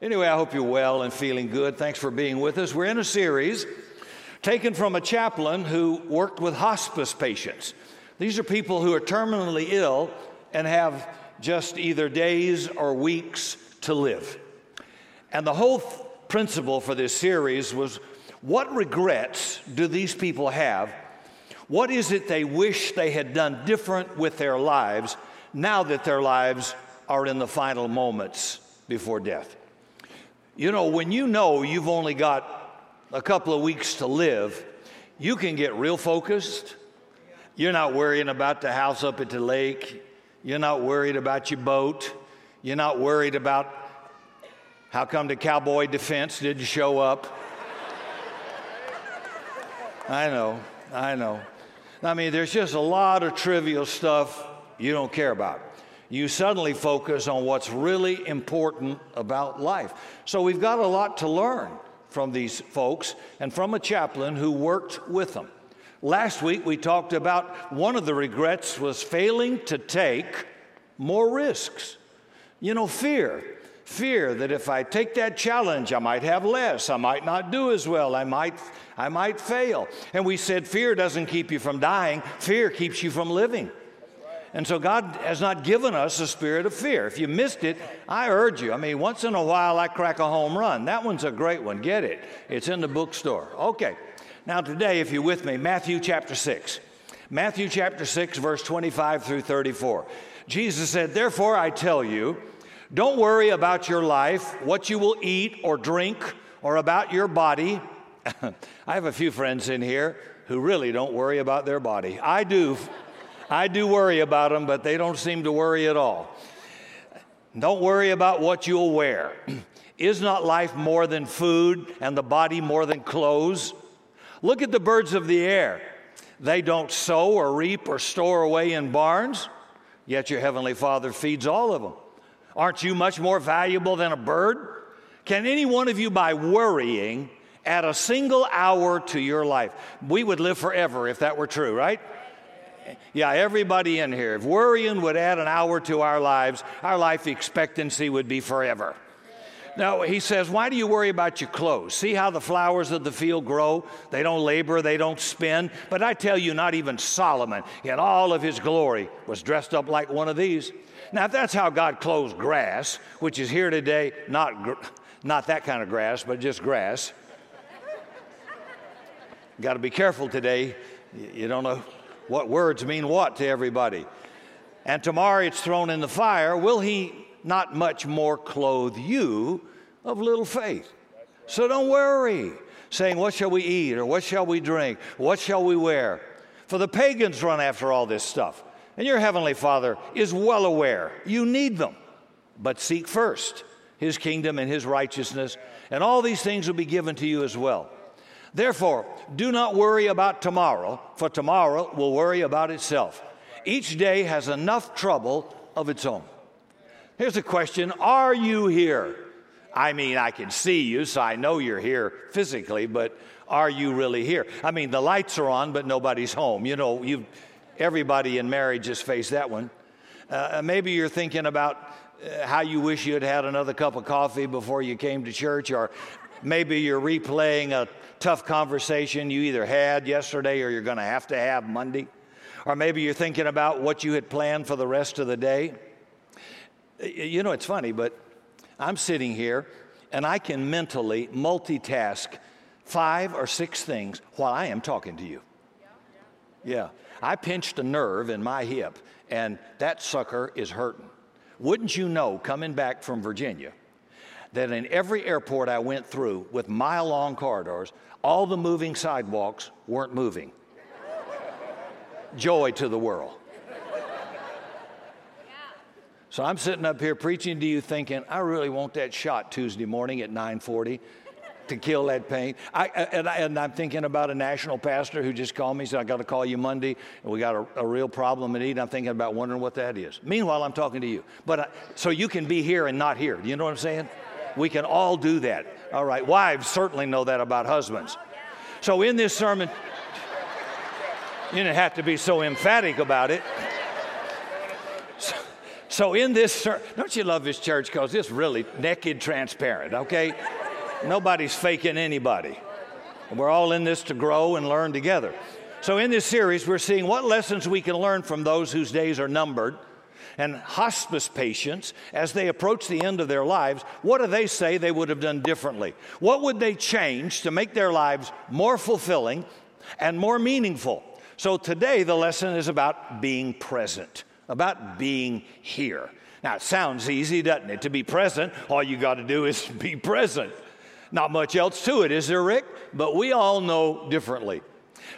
Anyway, I hope you're well and feeling good. Thanks for being with us. We're in a series taken from a chaplain who worked with hospice patients. These are people who are terminally ill and have just either days or weeks to live. And the whole principle for this series was what regrets do these people have? What is it they wish they had done different with their lives now that their lives are in the final moments before death? You know, when you know you've only got a couple of weeks to live, you can get real focused. You're not worrying about the house up at the lake. You're not worried about your boat. You're not worried about how come the cowboy defense didn't show up. I know, I know. I mean, there's just a lot of trivial stuff you don't care about. You suddenly focus on what's really important about life. So we've got a lot to learn from these folks and from a chaplain who worked with them. Last week we talked about one of the regrets was failing to take more risks. You know, fear. Fear that if I take that challenge, I might have less, I might not do as well, I might, I might fail. And we said fear doesn't keep you from dying, fear keeps you from living. And so God has not given us a spirit of fear. If you missed it, I urge you. I mean, once in a while I crack a home run. That one's a great one. Get it. It's in the bookstore. Okay. Now, today, if you're with me, Matthew chapter 6. Matthew chapter 6, verse 25 through 34. Jesus said, Therefore, I tell you, don't worry about your life, what you will eat or drink, or about your body. I have a few friends in here who really don't worry about their body. I do. I do worry about them, but they don't seem to worry at all. Don't worry about what you'll wear. Is not life more than food and the body more than clothes? Look at the birds of the air. They don't sow or reap or store away in barns, yet your heavenly Father feeds all of them. Aren't you much more valuable than a bird? Can any one of you, by worrying, add a single hour to your life? We would live forever if that were true, right? Yeah, everybody in here. If worrying would add an hour to our lives, our life expectancy would be forever. Now, he says, Why do you worry about your clothes? See how the flowers of the field grow? They don't labor, they don't spin. But I tell you, not even Solomon, in all of his glory, was dressed up like one of these. Now, if that's how God clothes grass, which is here today, not, gr- not that kind of grass, but just grass. Got to be careful today. You don't know what words mean what to everybody. And tomorrow it's thrown in the fire. Will he not much more clothe you of little faith. So don't worry, saying, What shall we eat? or What shall we drink? What shall we wear? For the pagans run after all this stuff. And your heavenly Father is well aware you need them. But seek first his kingdom and his righteousness, and all these things will be given to you as well. Therefore, do not worry about tomorrow, for tomorrow will worry about itself. Each day has enough trouble of its own. Here's a question Are you here? I mean, I can see you, so I know you're here physically, but are you really here? I mean, the lights are on, but nobody's home. You know, you everybody in marriage has faced that one. Uh, maybe you're thinking about uh, how you wish you had had another cup of coffee before you came to church, or maybe you're replaying a tough conversation you either had yesterday or you're going to have to have Monday. Or maybe you're thinking about what you had planned for the rest of the day. You know, it's funny, but I'm sitting here and I can mentally multitask five or six things while I am talking to you. Yeah. I pinched a nerve in my hip and that sucker is hurting. Wouldn't you know, coming back from Virginia, that in every airport I went through with mile long corridors, all the moving sidewalks weren't moving? Joy to the world. So I'm sitting up here preaching to you thinking, I really want that shot Tuesday morning at 940 to kill that pain. I, and, I, and I'm thinking about a national pastor who just called me, and said, I got to call you Monday, and we got a, a real problem in need. I'm thinking about wondering what that is. Meanwhile, I'm talking to you. But I, so you can be here and not here. Do you know what I'm saying? We can all do that. All right. Wives certainly know that about husbands. So in this sermon, you didn't have to be so emphatic about it. So, in this, don't you love this church? Because it's really naked transparent, okay? Nobody's faking anybody. We're all in this to grow and learn together. So, in this series, we're seeing what lessons we can learn from those whose days are numbered and hospice patients as they approach the end of their lives. What do they say they would have done differently? What would they change to make their lives more fulfilling and more meaningful? So, today, the lesson is about being present, about being here. Now, it sounds easy, doesn't it? To be present, all you got to do is be present. Not much else to it, is there, Rick? But we all know differently.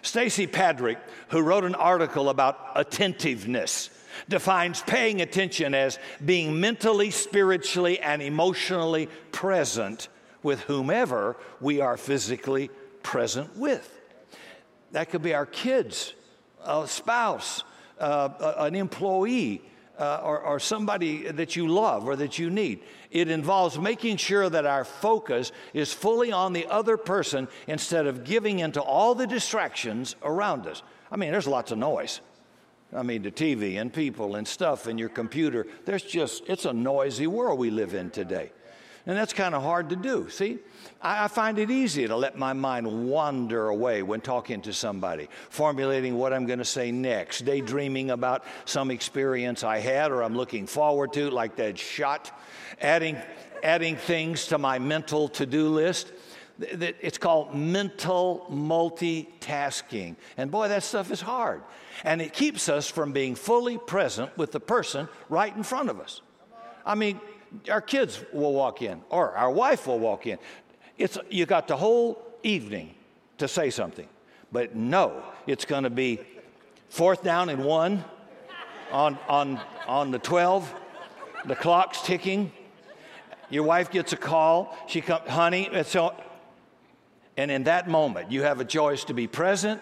Stacy Padrick, who wrote an article about attentiveness, defines paying attention as being mentally, spiritually, and emotionally present with whomever we are physically present with. That could be our kids, a spouse, uh, an employee, uh, or, or somebody that you love or that you need. It involves making sure that our focus is fully on the other person instead of giving into all the distractions around us. I mean, there's lots of noise. I mean, the TV and people and stuff and your computer. There's just, it's a noisy world we live in today. And that's kind of hard to do. See, I, I, find it easy to let my mind wander away when talking to somebody, formulating what I'm going to say next, daydreaming about some experience I had or I'm looking forward to, like that shot, adding, adding things to my mental to do list. It's called mental multitasking. And boy, that stuff is hard. And it keeps us from being fully present with the person right in front of us. I mean, our kids will walk in, or our wife will walk in. It's, you got the whole evening to say something. But no, it's going to be fourth down and one on, on, on the 12. The clock's ticking. Your wife gets a call. She comes, honey, it's so, and in that moment, you have a choice to be present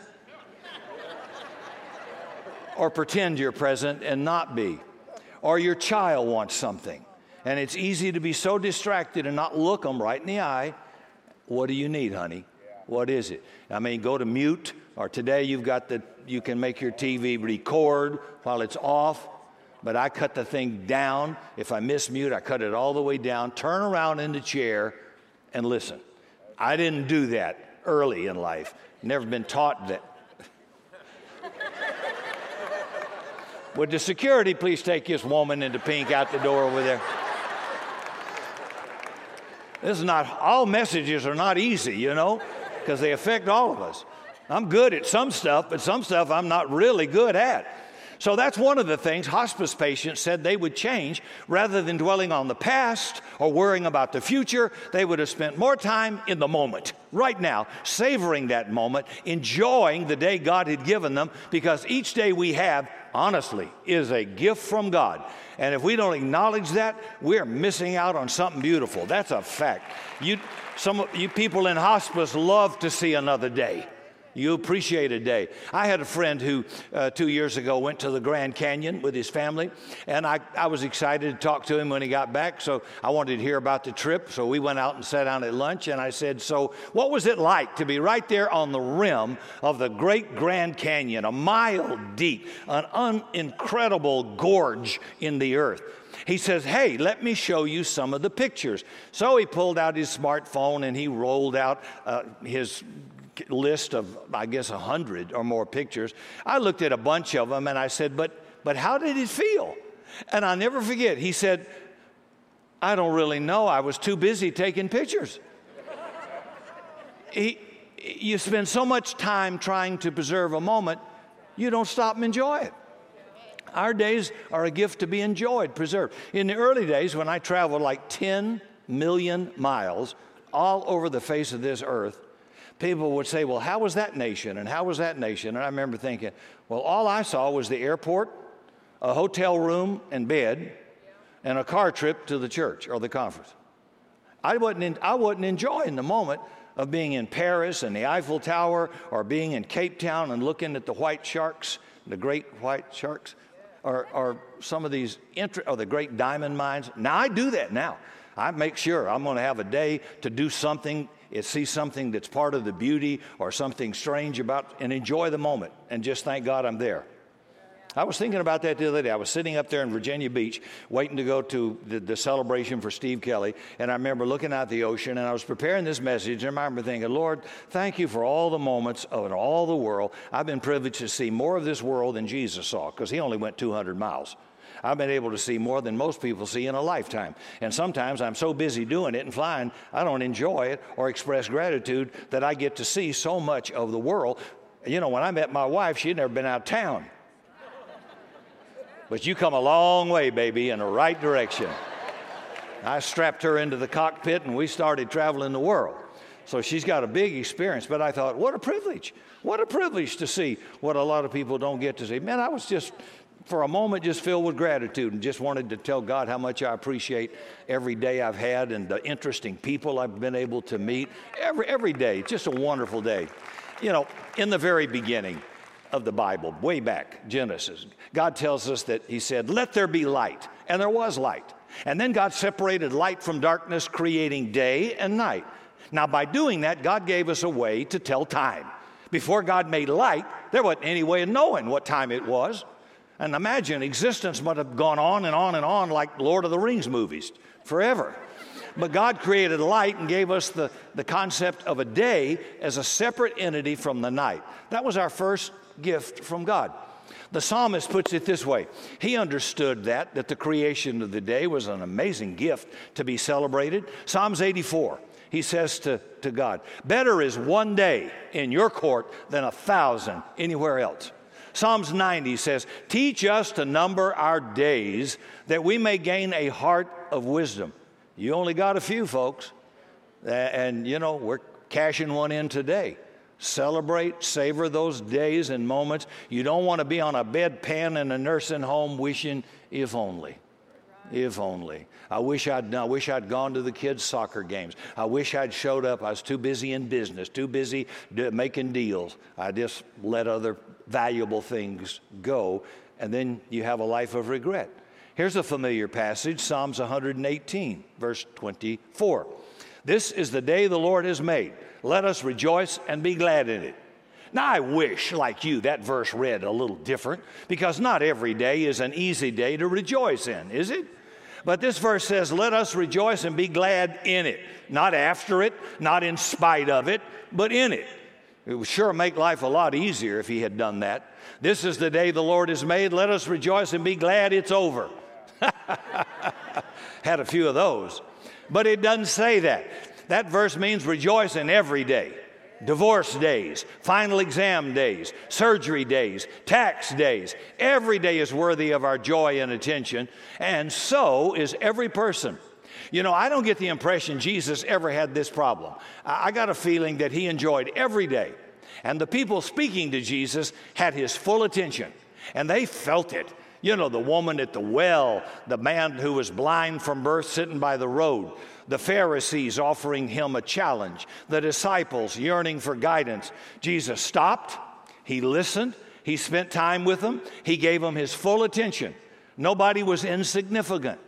or pretend you're present and not be. Or your child wants something and it's easy to be so distracted and not look them right in the eye. What do you need, honey? What is it? I mean, go to mute, or today you've got the, you can make your TV record while it's off, but I cut the thing down. If I miss mute, I cut it all the way down, turn around in the chair, and listen. I didn't do that early in life, never been taught that. Would the security please take this woman in the pink out the door over there? This is not, all messages are not easy, you know, because they affect all of us. I'm good at some stuff, but some stuff I'm not really good at. So that's one of the things hospice patients said they would change. Rather than dwelling on the past or worrying about the future, they would have spent more time in the moment, right now, savoring that moment, enjoying the day God had given them, because each day we have, honestly, is a gift from God. And if we don't acknowledge that, we're missing out on something beautiful. That's a fact. You, some you people in hospice love to see another day. You appreciate a day. I had a friend who uh, two years ago went to the Grand Canyon with his family, and I, I was excited to talk to him when he got back. So I wanted to hear about the trip. So we went out and sat down at lunch, and I said, So, what was it like to be right there on the rim of the Great Grand Canyon, a mile deep, an un- incredible gorge in the earth? he says, Hey, let me show you some of the pictures. So he pulled out his smartphone and he rolled out uh, his list of, I guess, 100 or more pictures. I looked at a bunch of them and I said, but, but how did it feel? And I'll never forget, he said, I don't really know. I was too busy taking pictures. he, you spend so much time trying to preserve a moment, you don't stop and enjoy it. Our days are a gift to be enjoyed, preserved. In the early days, when I traveled like 10 million miles all over the face of this earth, people would say, Well, how was that nation? And how was that nation? And I remember thinking, Well, all I saw was the airport, a hotel room and bed, and a car trip to the church or the conference. I wasn't, in, I wasn't enjoying the moment of being in Paris and the Eiffel Tower or being in Cape Town and looking at the white sharks, the great white sharks, or, or some of these, or the great diamond mines. Now, I do that now. I make sure I'm going to have a day to do something see something that's part of the beauty or something strange about, and enjoy the moment and just thank God I'm there. I was thinking about that the other day. I was sitting up there in Virginia Beach waiting to go to the, the celebration for Steve Kelly, and I remember looking out the ocean and I was preparing this message, and I remember thinking, Lord, thank you for all the moments of all the world. I've been privileged to see more of this world than Jesus saw, because he only went 200 miles. I've been able to see more than most people see in a lifetime. And sometimes I'm so busy doing it and flying, I don't enjoy it or express gratitude that I get to see so much of the world. You know, when I met my wife, she'd never been out of town. But you come a long way, baby, in the right direction. I strapped her into the cockpit and we started traveling the world. So she's got a big experience. But I thought, what a privilege. What a privilege to see what a lot of people don't get to see. Man, I was just for a moment just filled with gratitude and just wanted to tell God how much I appreciate every day I've had and the interesting people I've been able to meet. Every, every day, just a wonderful day. You know, in the very beginning of the Bible, way back, Genesis, God tells us that He said, Let there be light. And there was light. And then God separated light from darkness, creating day and night. Now, by doing that, God gave us a way to tell time. Before God made light, there wasn't any way of knowing what time it was. And imagine existence might have gone on and on and on like Lord of the Rings movies forever. But God created light and gave us the, the concept of a day as a separate entity from the night. That was our first gift from God. The psalmist puts it this way He understood that, that the creation of the day was an amazing gift to be celebrated. Psalms 84, he says to, to God, Better is one day in your court than a thousand anywhere else. Psalms 90 says, Teach us to number our days that we may gain a heart of wisdom. You only got a few, folks. And, you know, we're cashing one in today. Celebrate, savor those days and moments. You don't want to be on a bedpan in a nursing home wishing, if only. If only. I wish I'd I wish I'd gone to the kids' soccer games. I wish I'd showed up. I was too busy in business, too busy making deals. I just let other valuable things go, and then you have a life of regret. Here's a familiar passage, Psalms 118, verse 24. This is the day the Lord has made. Let us rejoice and be glad in it. Now, I wish, like you, that verse read a little different because not every day is an easy day to rejoice in, is it? But this verse says, Let us rejoice and be glad in it. Not after it, not in spite of it, but in it. It would sure make life a lot easier if he had done that. This is the day the Lord has made. Let us rejoice and be glad it's over. Had a few of those. But it doesn't say that. That verse means rejoice in every day divorce days, final exam days, surgery days, tax days. Every day is worthy of our joy and attention, and so is every person. You know, I don't get the impression Jesus ever had this problem. I got a feeling that he enjoyed every day, and the people speaking to Jesus had his full attention, and they felt it. You know, the woman at the well, the man who was blind from birth sitting by the road, the Pharisees offering him a challenge, the disciples yearning for guidance. Jesus stopped, he listened, he spent time with them, he gave them his full attention. Nobody was insignificant.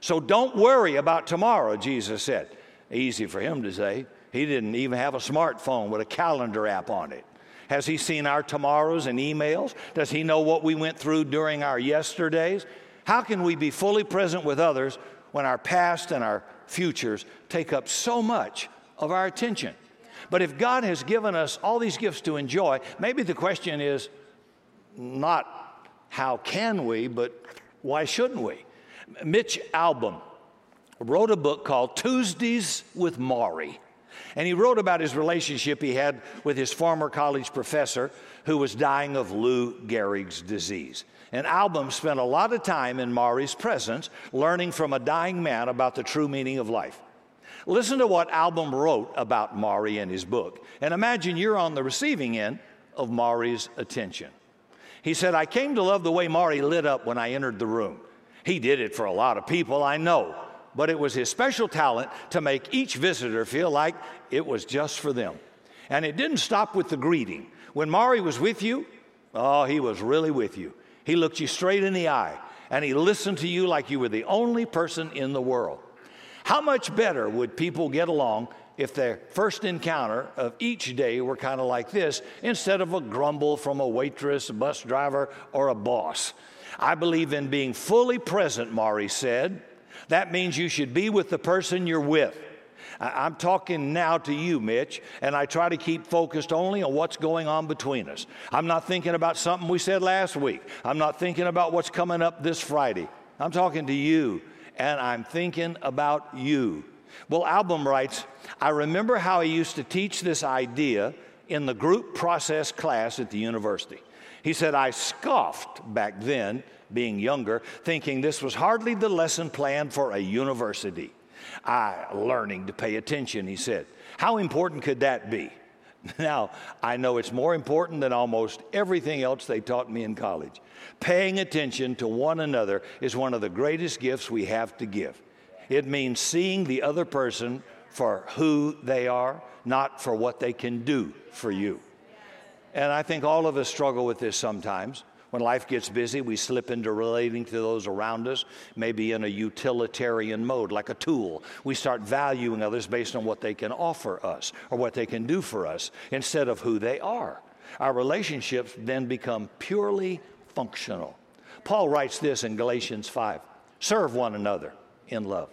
So don't worry about tomorrow, Jesus said. Easy for him to say. He didn't even have a smartphone with a calendar app on it. Has he seen our tomorrows and emails? Does he know what we went through during our yesterdays? How can we be fully present with others when our past and our futures take up so much of our attention? But if God has given us all these gifts to enjoy, maybe the question is not how can we, but why shouldn't we? Mitch Albom wrote a book called Tuesdays with Morrie. And he wrote about his relationship he had with his former college professor who was dying of Lou Gehrig's disease. And Albom spent a lot of time in Morrie's presence learning from a dying man about the true meaning of life. Listen to what Albom wrote about Morrie in his book, and imagine you're on the receiving end of Morrie's attention. He said, I came to love the way Morrie lit up when I entered the room. He did it for a lot of people, I know, but it was his special talent to make each visitor feel like it was just for them. And it didn't stop with the greeting. When Morrie was with you, oh, he was really with you. He looked you straight in the eye and he listened to you like you were the only person in the world. How much better would people get along if their first encounter of each day were kind of like this instead of a grumble from a waitress, a bus driver, or a boss? I believe in being fully present, Morrie said. That means you should be with the person you're with. I'm talking now to you, Mitch, and I try to keep focused only on what's going on between us. I'm not thinking about something we said last week. I'm not thinking about what's coming up this Friday. I'm talking to you, and I'm thinking about you. Well, Albom writes, I remember how he used to teach this idea in the group process class at the university. He said, I scoffed back then, being younger, thinking this was hardly the lesson plan for a university. I learning to pay attention, he said. How important could that be? Now, I know it's more important than almost everything else they taught me in college. Paying attention to one another is one of the greatest gifts we have to give. It means seeing the other person for who they are, not for what they can do for you. And I think all of us struggle with this sometimes. When life gets busy, we slip into relating to those around us, maybe in a utilitarian mode, like a tool. We start valuing others based on what they can offer us or what they can do for us instead of who they are. Our relationships then become purely functional. Paul writes this in Galatians 5 serve one another in love.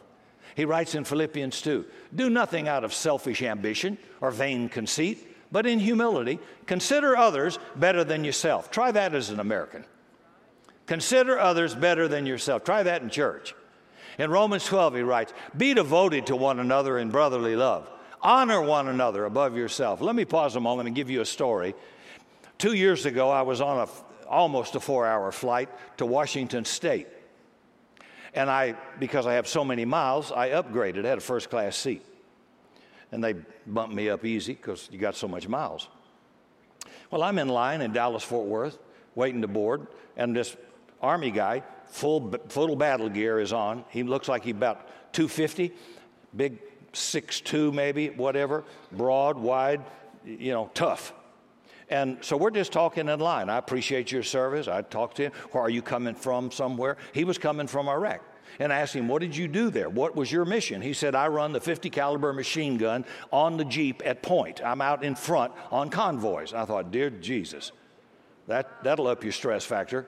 He writes in Philippians 2 do nothing out of selfish ambition or vain conceit but in humility, consider others better than yourself. Try that as an American. Consider others better than yourself. Try that in church. In Romans 12, he writes, Be devoted to one another in brotherly love. Honor one another above yourself. Let me pause a moment and give you a story. Two years ago, I was on a, almost a four hour flight to Washington State. And I, because I have so many miles, I upgraded. Had a first class seat and they bumped me up easy because you got so much miles. Well, I'm in line in Dallas Fort Worth, waiting to board, and this Army guy, full, full battle gear, is on. He looks like he's about 250, big 6'2 maybe, whatever, broad, wide, you know, tough. And so we're just talking in line. I appreciate your service. I talked to him. Where are you coming from somewhere? He was coming from Iraq and asked him, What did you do there? What was your mission? He said, I run the 50 caliber machine gun on the Jeep at point. I'm out in front on convoys. I thought, Dear Jesus, that, that'll up your stress factor.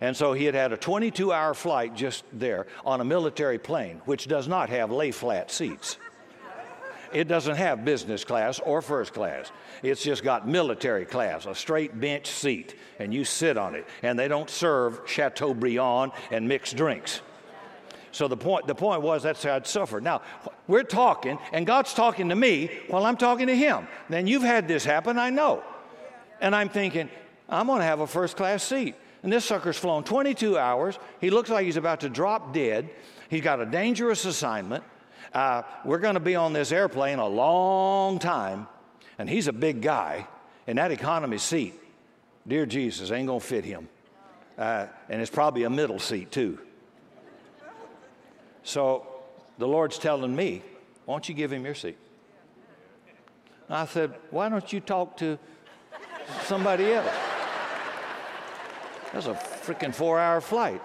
And so he had had a 22 hour flight just there on a military plane, which does not have lay flat seats. It doesn't have business class or first class. It's just got military class, a straight bench seat, and you sit on it. And they don't serve Chateaubriand and mixed drinks. So the point, the point was that's how I'd suffered. Now, we're talking, and God's talking to me while I'm talking to Him. Then you've had this happen, I know. And I'm thinking, I'm going to have a first class seat. And this sucker's flown 22 hours. He looks like he's about to drop dead. He's got a dangerous assignment. Uh, we're going to be on this airplane a long time. And he's a big guy. And that economy seat, dear Jesus, ain't going to fit him. Uh, and it's probably a middle seat, too. So the Lord's telling me, why don't you give him your seat? I said, why don't you talk to somebody else? That's a freaking four hour flight.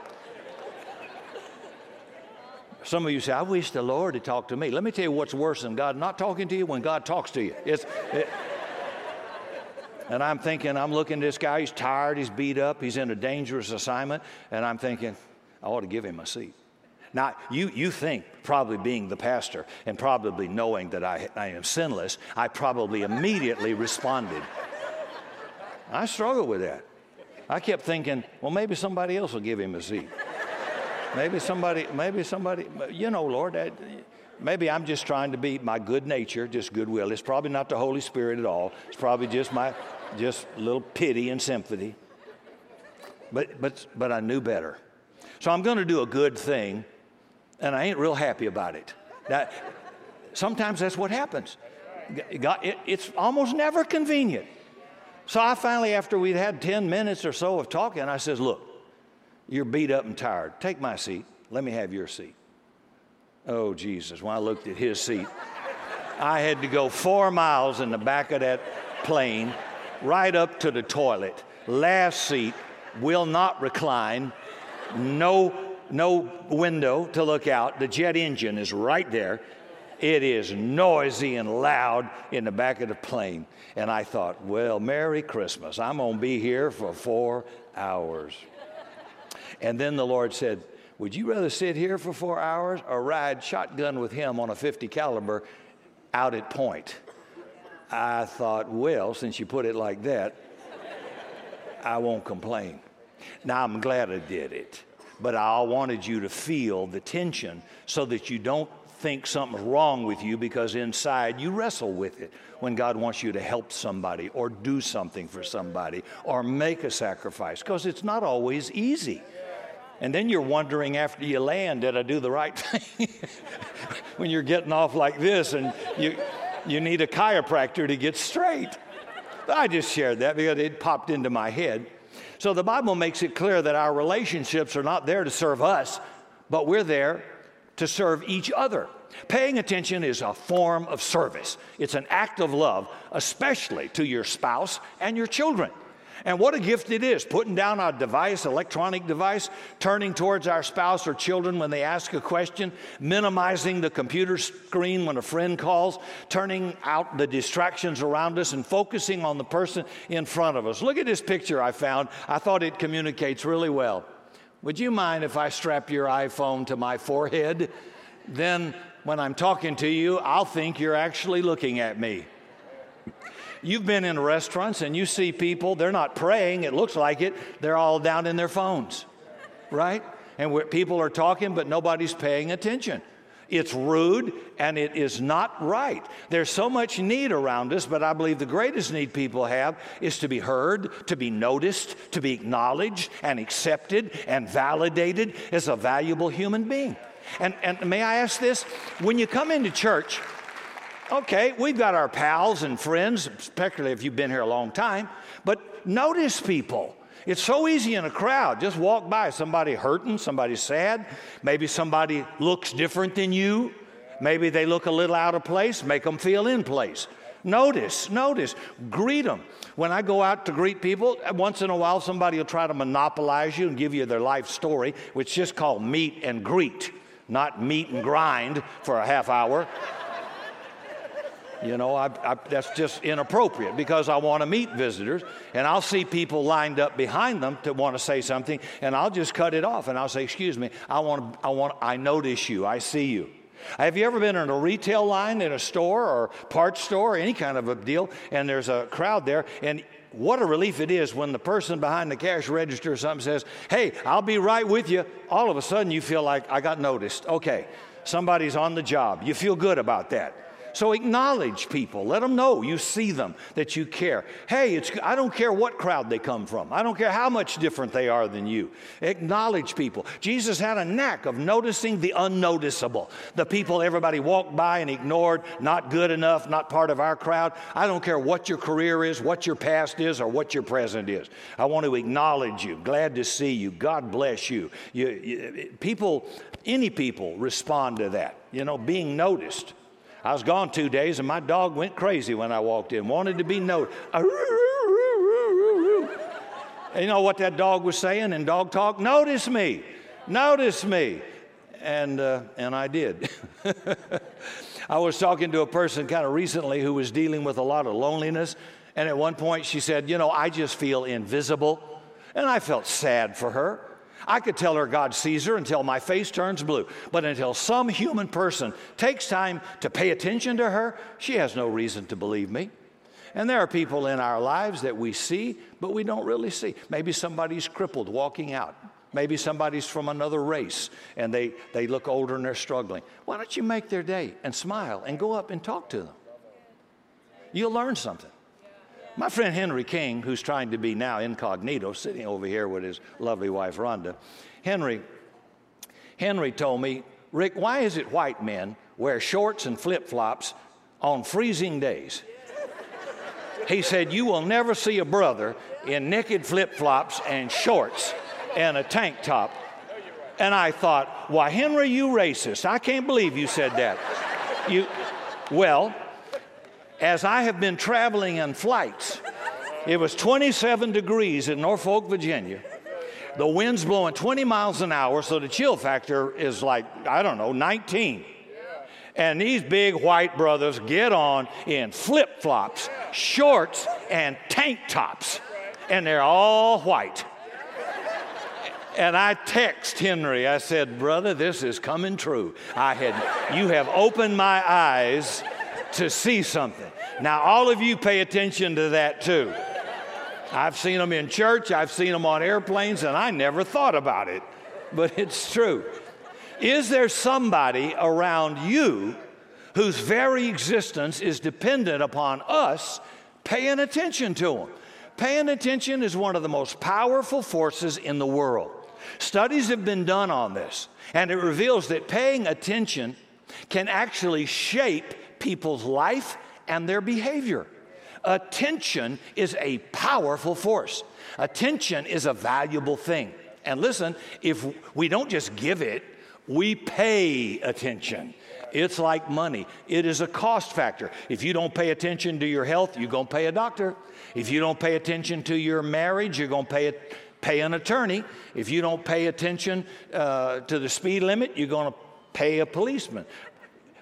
Some of you say, I wish the Lord had talked to me. Let me tell you what's worse than God not talking to you when God talks to you. It's, it, and I'm thinking, I'm looking at this guy, he's tired, he's beat up, he's in a dangerous assignment, and I'm thinking, I ought to give him a seat. Now, you, you think, probably being the pastor and probably knowing that I, I am sinless, I probably immediately responded. I struggle with that. I kept thinking, well, maybe somebody else will give him a seat. Maybe somebody, maybe somebody, you know, Lord, maybe I'm just trying to be my good nature, just goodwill. It's probably not the Holy Spirit at all. It's probably just my, just little pity and sympathy. But, but, but I knew better. So I'm going to do a good thing and I ain't real happy about it. That, sometimes that's what happens. it, it's almost never convenient. So I finally, after we'd had 10 minutes or so of talking, I says, Look, you're beat up and tired. Take my seat. Let me have your seat. Oh, Jesus. When I looked at his seat, I had to go four miles in the back of that plane, right up to the toilet. Last seat, will not recline, no no window to look out. The jet engine is right there. It is noisy and loud in the back of the plane. And I thought, well, Merry Christmas. I'm going to be here for four hours. And then the Lord said, Would you rather sit here for four hours or ride shotgun with him on a 50 caliber out at point? I thought, well, since you put it like that, I won't complain. Now, I'm glad I did it, but I wanted you to feel the tension so that you don't think something's wrong with you because inside you wrestle with it when God wants you to help somebody or do something for somebody or make a sacrifice because it's not always easy. And then you're wondering after you land, did I do the right thing? when you're getting off like this and you, you need a chiropractor to get straight. I just shared that because it popped into my head. So the Bible makes it clear that our relationships are not there to serve us, but we're there to serve each other. Paying attention is a form of service. It's an act of love, especially to your spouse and your children. And what a gift it is, putting down our device, electronic device, turning towards our spouse or children when they ask a question, minimizing the computer screen when a friend calls, turning out the distractions around us and focusing on the person in front of us. Look at this picture I found. I thought it communicates really well. Would you mind if I strap your iPhone to my forehead? Then when I'm talking to you, I'll think you're actually looking at me. You've been in restaurants and you see people, they're not praying, it looks like it, they're all down in their phones, right? And people are talking, but nobody's paying attention. It's rude and it is not right. There's so much need around us, but I believe the greatest need people have is to be heard, to be noticed, to be acknowledged and accepted and validated as a valuable human being. And, and may I ask this? When you come into church, Okay, we've got our pals and friends, especially if you've been here a long time, but notice people. It's so easy in a crowd. Just walk by somebody hurting, somebody sad, maybe somebody looks different than you, maybe they look a little out of place, make them feel in place. Notice, notice, greet them. When I go out to greet people, once in a while somebody will try to monopolize you and give you their life story, which is just called meet and greet, not meet and grind for a half hour. You know, I, I, that's just inappropriate because I want to meet visitors and I'll see people lined up behind them to want to say something and I'll just cut it off and I'll say, "Excuse me, I want, to I want, I notice you, I see you." Have you ever been in a retail line in a store or parts store, or any kind of a deal, and there's a crowd there, and what a relief it is when the person behind the cash register or something says, Hey, I'll be right with you. All of a sudden, you feel like I got noticed. Okay, somebody's on the job. You feel good about that. So acknowledge people. Let them know you see them, that you care. Hey, it's, I don't care what crowd they come from. I don't care how much different they are than you. Acknowledge people. Jesus had a knack of noticing the unnoticeable. The people everybody walked by and ignored, not good enough, not part of our crowd. I don't care what your career is, what your past is, or what your present is. I want to acknowledge you. Glad to see you. God bless you. you, you people, any people respond to that. You know, being noticed. I was gone two days and my dog went crazy when I walked in, wanted to be noticed. You know what that dog was saying in dog talk? Notice me, notice me. And, uh, and I did. I was talking to a person kind of recently who was dealing with a lot of loneliness. And at one point she said, You know, I just feel invisible. And I felt sad for her. I could tell her God sees her until my face turns blue. But until some human person takes time to pay attention to her, she has no reason to believe me. And there are people in our lives that we see, but we don't really see. Maybe somebody's crippled walking out. Maybe somebody's from another race and they, they look older and they're struggling. Why don't you make their day and smile and go up and talk to them? You'll learn something. My friend Henry King, who's trying to be now incognito, sitting over here with his lovely wife Rhonda, Henry, Henry told me, Rick, why is it white men wear shorts and flip flops on freezing days? He said, You will never see a brother in naked flip flops and shorts and a tank top. And I thought, Why, Henry, you racist. I can't believe you said that. You, well, as I have been traveling in flights, it was 27 degrees in Norfolk, Virginia. The wind's blowing 20 miles an hour, so the chill factor is like, I don't know, 19. And these big white brothers get on in flip flops, shorts, and tank tops. And they're all white. And I text Henry. I said, "Brother, this is coming true. I had you have opened my eyes to see something." Now all of you pay attention to that too. I've seen them in church, I've seen them on airplanes, and I never thought about it. But it's true. Is there somebody around you whose very existence is dependent upon us paying attention to them? Paying attention is one of the most powerful forces in the world. Studies have been done on this, and it reveals that paying attention can actually shape people's life and their behavior. Attention is a powerful force. Attention is a valuable thing. And listen, if we don't just give it, we pay attention. It's like money. It is a cost factor. If you don't pay attention to your health, you're going to pay a doctor. If you don't pay attention to your marriage, you're going to pay, pay an attorney. If you don't pay attention uh, to the speed limit, you're going to pay a policeman.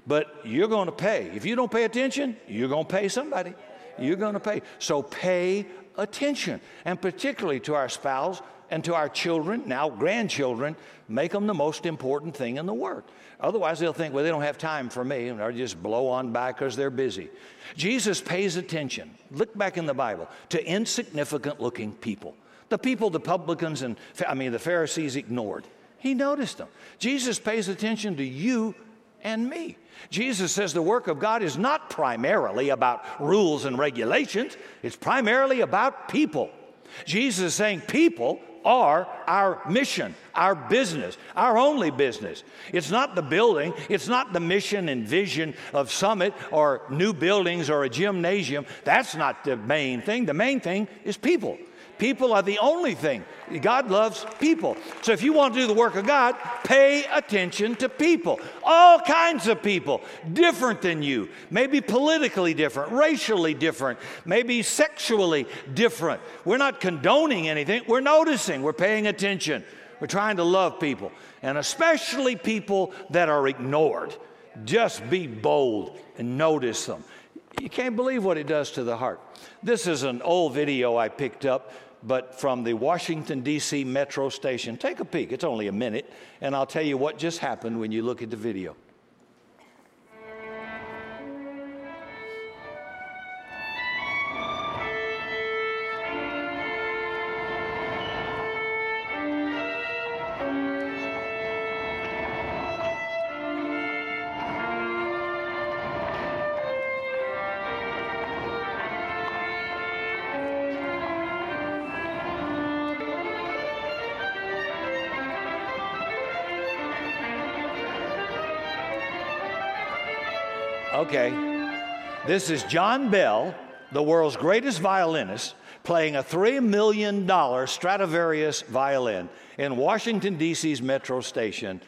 But you're going to pay. If you don't pay attention, you're going to pay somebody. You're going to pay. So pay attention, and particularly to our spouse and to our children, now grandchildren, make them the most important thing in the world. Otherwise, they'll think, well, they don't have time for me, and they'll just blow on by because they're busy. Jesus pays attention, look back in the Bible, to insignificant looking people. The people the publicans and, I mean, the Pharisees ignored. He noticed them. Jesus pays attention to you and me. Jesus says the work of God is not primarily about rules and regulations, it's primarily about people. Jesus is saying people are our mission, our business, our only business. It's not the building, it's not the mission and vision of Summit or new buildings or a gymnasium. That's not the main thing. The main thing is people. People are the only thing. God loves people. So if you want to do the work of God, pay attention to people. All kinds of people, different than you, maybe politically different, racially different, maybe sexually different. We're not condoning anything, we're noticing, we're paying attention. We're trying to love people, and especially people that are ignored. Just be bold and notice them. You can't believe what it does to the heart. This is an old video I picked up but from the Washington, D.C. metro station. Take a peek, it's only a minute, and I'll tell you what just happened when you look at the video. Okay. This is John Bell, the world's greatest violinist, playing a $3 million Stradivarius violin in Washington, D.C.'s metro station,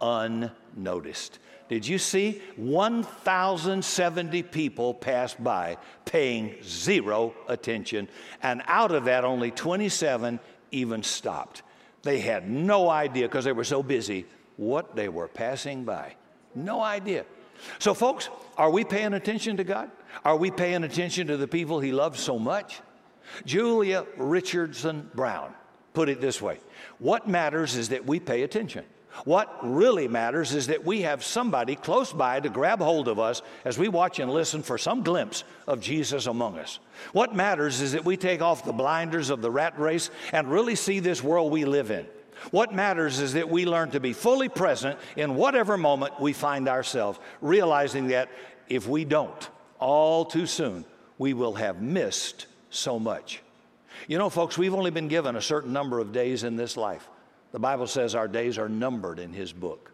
unnoticed. Did you see? 1,070 people passed by paying zero attention, and out of that, only 27 even stopped. They had no idea because they were so busy what they were passing by. No idea. So, folks, are we paying attention to God? Are we paying attention to the people He loves so much? Julia Richardson Brown put it this way What matters is that we pay attention. What really matters is that we have somebody close by to grab hold of us as we watch and listen for some glimpse of Jesus among us. What matters is that we take off the blinders of the rat race and really see this world we live in. What matters is that we learn to be fully present in whatever moment we find ourselves, realizing that if we don't, all too soon, we will have missed so much. You know, folks, we've only been given a certain number of days in this life. The Bible says our days are numbered in His book.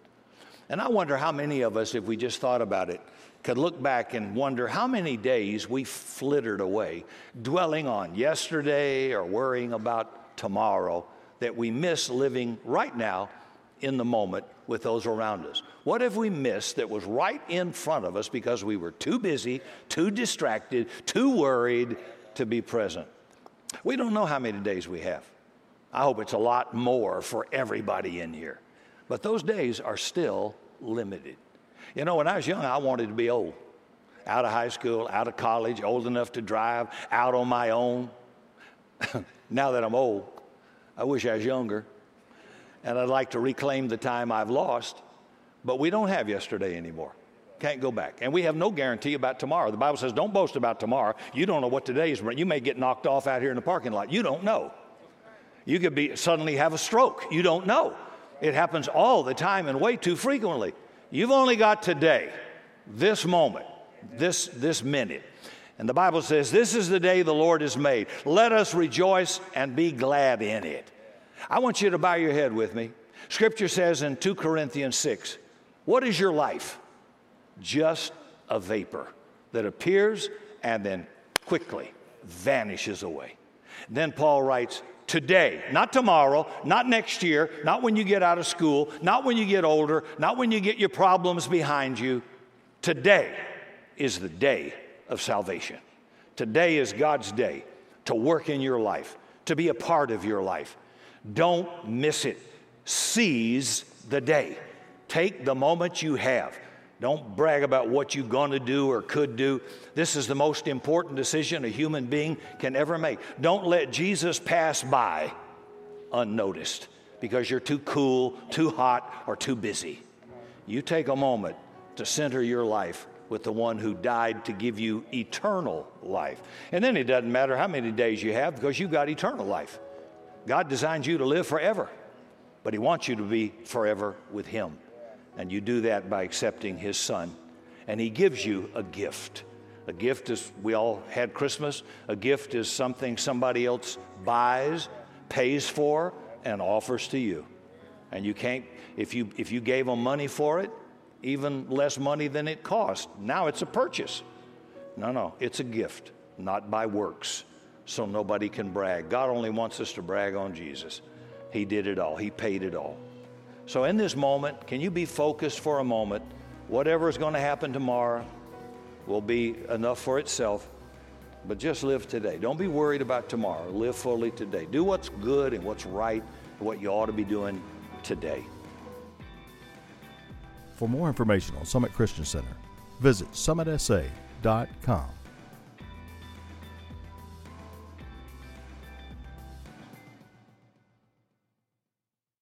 And I wonder how many of us, if we just thought about it, could look back and wonder how many days we flittered away dwelling on yesterday or worrying about tomorrow that we miss living right now in the moment with those around us? What have we missed that was right in front of us because we were too busy, too distracted, too worried to be present? We don't know how many days we have. I hope it's a lot more for everybody in here. But those days are still limited. You know, when I was young, I wanted to be old. Out of high school, out of college, old enough to drive, out on my own. now that I'm old, I wish I was younger. And I'd like to reclaim the time I've lost. But we don't have yesterday anymore. Can't go back. And we have no guarantee about tomorrow. The Bible says, don't boast about tomorrow. You don't know what today is. You may get knocked off out here in the parking lot. You don't know. You could be suddenly have a stroke. You don't know. It happens all the time and way too frequently. You've only got today, this moment, this, this minute. And the Bible says, This is the day the Lord has made. Let us rejoice and be glad in it. I want you to bow your head with me. Scripture says in 2 Corinthians 6, What is your life? Just a vapor that appears and then quickly vanishes away. Then Paul writes, today, not tomorrow, not next year, not when you get out of school, not when you get older, not when you get your problems behind you. Today is the day of salvation. Today is God's day to work in your life, to be a part of your life. Don't miss it. Seize the day. Take the moment you have. Don't brag about what you're going to do or could do. This is the most important decision a human being can ever make. Don't let Jesus pass by unnoticed because you're too cool, too hot, or too busy. You take a moment to center your life with the one who died to give you eternal life. And then it doesn't matter how many days you have because you've got eternal life. God designed you to live forever, but He wants you to be forever with Him. And you do that by accepting His Son. And He gives you a gift. A gift is, we all had Christmas. A gift is something somebody else buys, pays for, and offers to you. And you can't, if you, if you gave them money for it, even less money than it cost, now it's a purchase. No, no, it's a gift, not by works. So nobody can brag. God only wants us to brag on Jesus. He did it all, He paid it all. So, in this moment, can you be focused for a moment? Whatever is going to happen tomorrow will be enough for itself, but just live today. Don't be worried about tomorrow. Live fully today. Do what's good and what's right, and what you ought to be doing today. For more information on Summit Christian Center, visit summitsa.com.